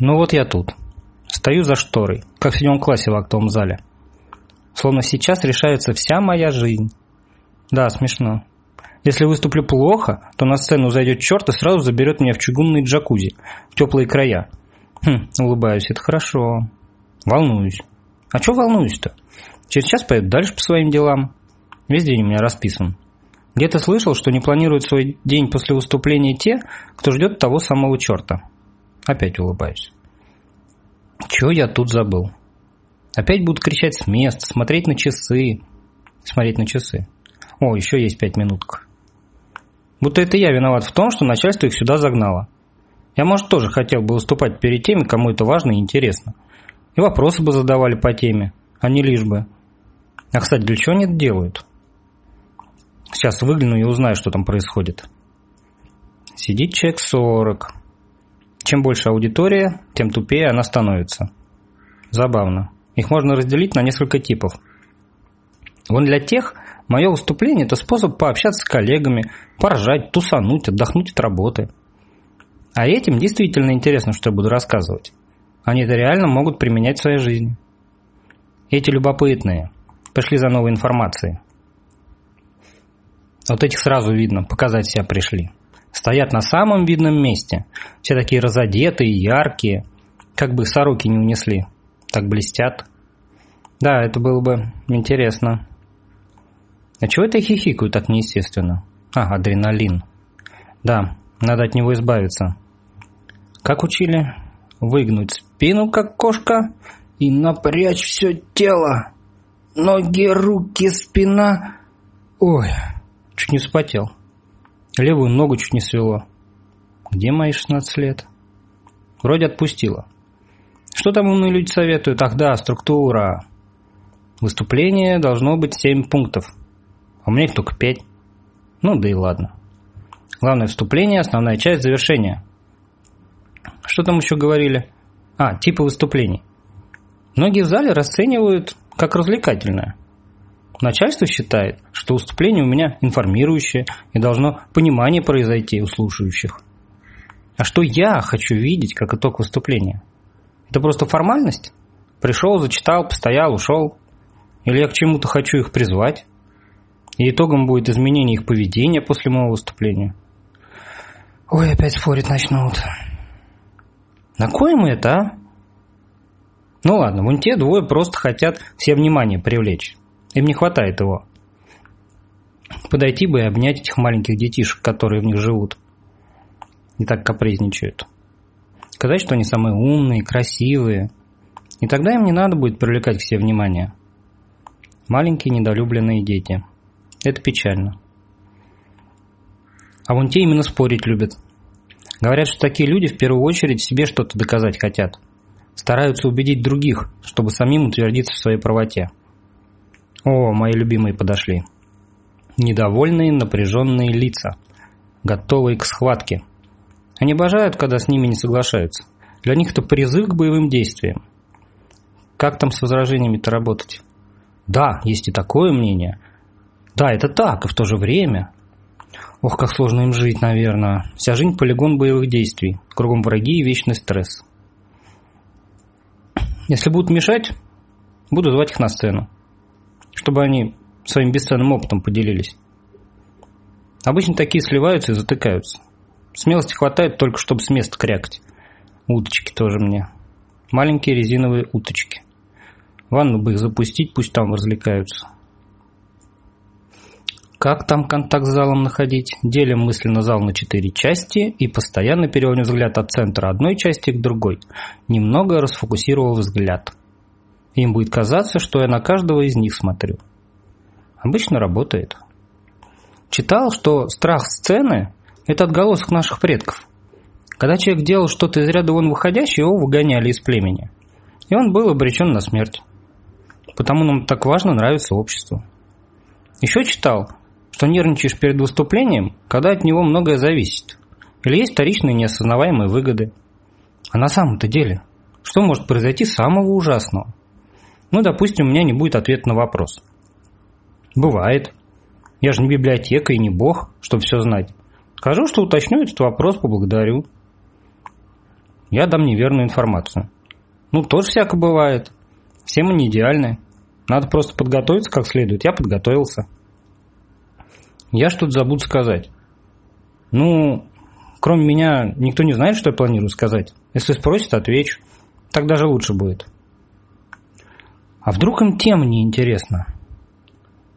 Ну вот я тут. Стою за шторой, как в седьмом классе в актовом зале. Словно сейчас решается вся моя жизнь. Да, смешно. Если выступлю плохо, то на сцену зайдет черт и сразу заберет меня в чугунный джакузи, в теплые края. Хм, улыбаюсь, это хорошо. Волнуюсь. А что волнуюсь-то? Через час поеду дальше по своим делам. Весь день у меня расписан. Где-то слышал, что не планируют свой день после выступления те, кто ждет того самого черта. Опять улыбаюсь. Чего я тут забыл? Опять будут кричать с места, смотреть на часы. Смотреть на часы. О, еще есть пять минуток. Будто это я виноват в том, что начальство их сюда загнало. Я, может, тоже хотел бы выступать перед теми, кому это важно и интересно. И вопросы бы задавали по теме, а не лишь бы. А, кстати, для чего они это делают? Сейчас выгляну и узнаю, что там происходит. Сидит человек 40. Чем больше аудитория, тем тупее она становится. Забавно. Их можно разделить на несколько типов. Вон для тех мое выступление – это способ пообщаться с коллегами, поржать, тусануть, отдохнуть от работы. А этим действительно интересно, что я буду рассказывать. Они это реально могут применять в своей жизни. Эти любопытные. Пришли за новой информацией. Вот этих сразу видно, показать себя пришли. Стоят на самом видном месте. Все такие разодетые, яркие. Как бы сороки не унесли. Так блестят. Да, это было бы интересно. А чего это хихикают так неестественно? А, адреналин. Да, надо от него избавиться. Как учили? Выгнуть спину, как кошка, и напрячь все тело. Ноги, руки, спина. Ой, чуть не вспотел. Левую ногу чуть не свело. Где мои 16 лет? Вроде отпустила. Что там умные люди советуют? Ах да, структура. Выступление должно быть 7 пунктов. А у меня их только 5. Ну да и ладно. Главное вступление, основная часть, завершения. Что там еще говорили? А, типы выступлений. Многие в зале расценивают как развлекательное. Начальство считает, что выступление у меня информирующее и должно понимание произойти у слушающих. А что я хочу видеть как итог выступления? Это просто формальность? Пришел, зачитал, постоял, ушел? Или я к чему-то хочу их призвать? И итогом будет изменение их поведения после моего выступления? Ой, опять спорить начнут. На кой им это, а? Ну ладно, вон те двое просто хотят все внимание привлечь. Им не хватает его. Подойти бы и обнять этих маленьких детишек, которые в них живут. И так капризничают. Сказать, что они самые умные, красивые. И тогда им не надо будет привлекать к себе внимание. Маленькие недолюбленные дети. Это печально. А вон те именно спорить любят. Говорят, что такие люди в первую очередь себе что-то доказать хотят. Стараются убедить других, чтобы самим утвердиться в своей правоте. О, мои любимые подошли. Недовольные, напряженные лица, готовые к схватке. Они обожают, когда с ними не соглашаются. Для них это призыв к боевым действиям. Как там с возражениями-то работать? Да, есть и такое мнение. Да, это так, и в то же время. Ох, как сложно им жить, наверное. Вся жизнь полигон боевых действий. Кругом враги и вечный стресс. Если будут мешать, буду звать их на сцену чтобы они своим бесценным опытом поделились. Обычно такие сливаются и затыкаются. Смелости хватает только, чтобы с места крякать. Уточки тоже мне. Маленькие резиновые уточки. ванну бы их запустить, пусть там развлекаются. Как там контакт с залом находить? Делим мысленно зал на четыре части и постоянно переводим взгляд от центра одной части к другой, немного расфокусировав взгляд. Им будет казаться, что я на каждого из них смотрю. Обычно работает. Читал, что страх сцены – это отголосок наших предков. Когда человек делал что-то из ряда вон выходящее, его выгоняли из племени. И он был обречен на смерть. Потому нам так важно нравится обществу. Еще читал, что нервничаешь перед выступлением, когда от него многое зависит. Или есть вторичные неосознаваемые выгоды. А на самом-то деле, что может произойти самого ужасного? Ну, допустим, у меня не будет ответа на вопрос. Бывает. Я же не библиотека и не бог, чтобы все знать. Скажу, что уточню этот вопрос, поблагодарю. я дам неверную информацию. Ну, тоже всяко бывает. Все мы не идеальны. Надо просто подготовиться как следует. Я подготовился. Я что-то забуду сказать. Ну, кроме меня, никто не знает, что я планирую сказать. Если спросит, отвечу. Так даже лучше будет. А вдруг им тема неинтересна?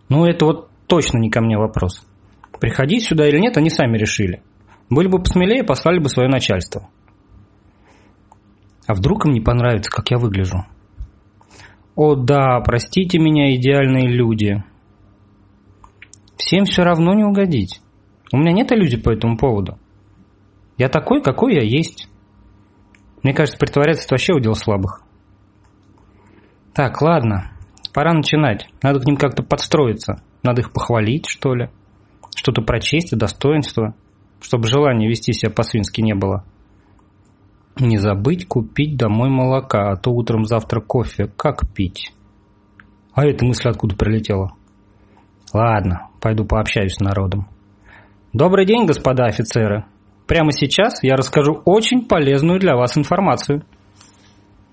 Ну, это вот точно не ко мне вопрос. Приходить сюда или нет, они сами решили. Были бы посмелее, послали бы свое начальство. А вдруг им не понравится, как я выгляжу? О да, простите меня, идеальные люди. Всем все равно не угодить. У меня нет иллюзий по этому поводу. Я такой, какой я есть. Мне кажется, притворяться это вообще удел слабых. Так, ладно, пора начинать. Надо к ним как-то подстроиться. Надо их похвалить, что ли. Что-то прочесть, достоинство, чтобы желания вести себя по-свински не было. Не забыть купить домой молока, а то утром завтра кофе. Как пить? А эта мысль откуда прилетела? Ладно, пойду пообщаюсь с народом. Добрый день, господа офицеры. Прямо сейчас я расскажу очень полезную для вас информацию.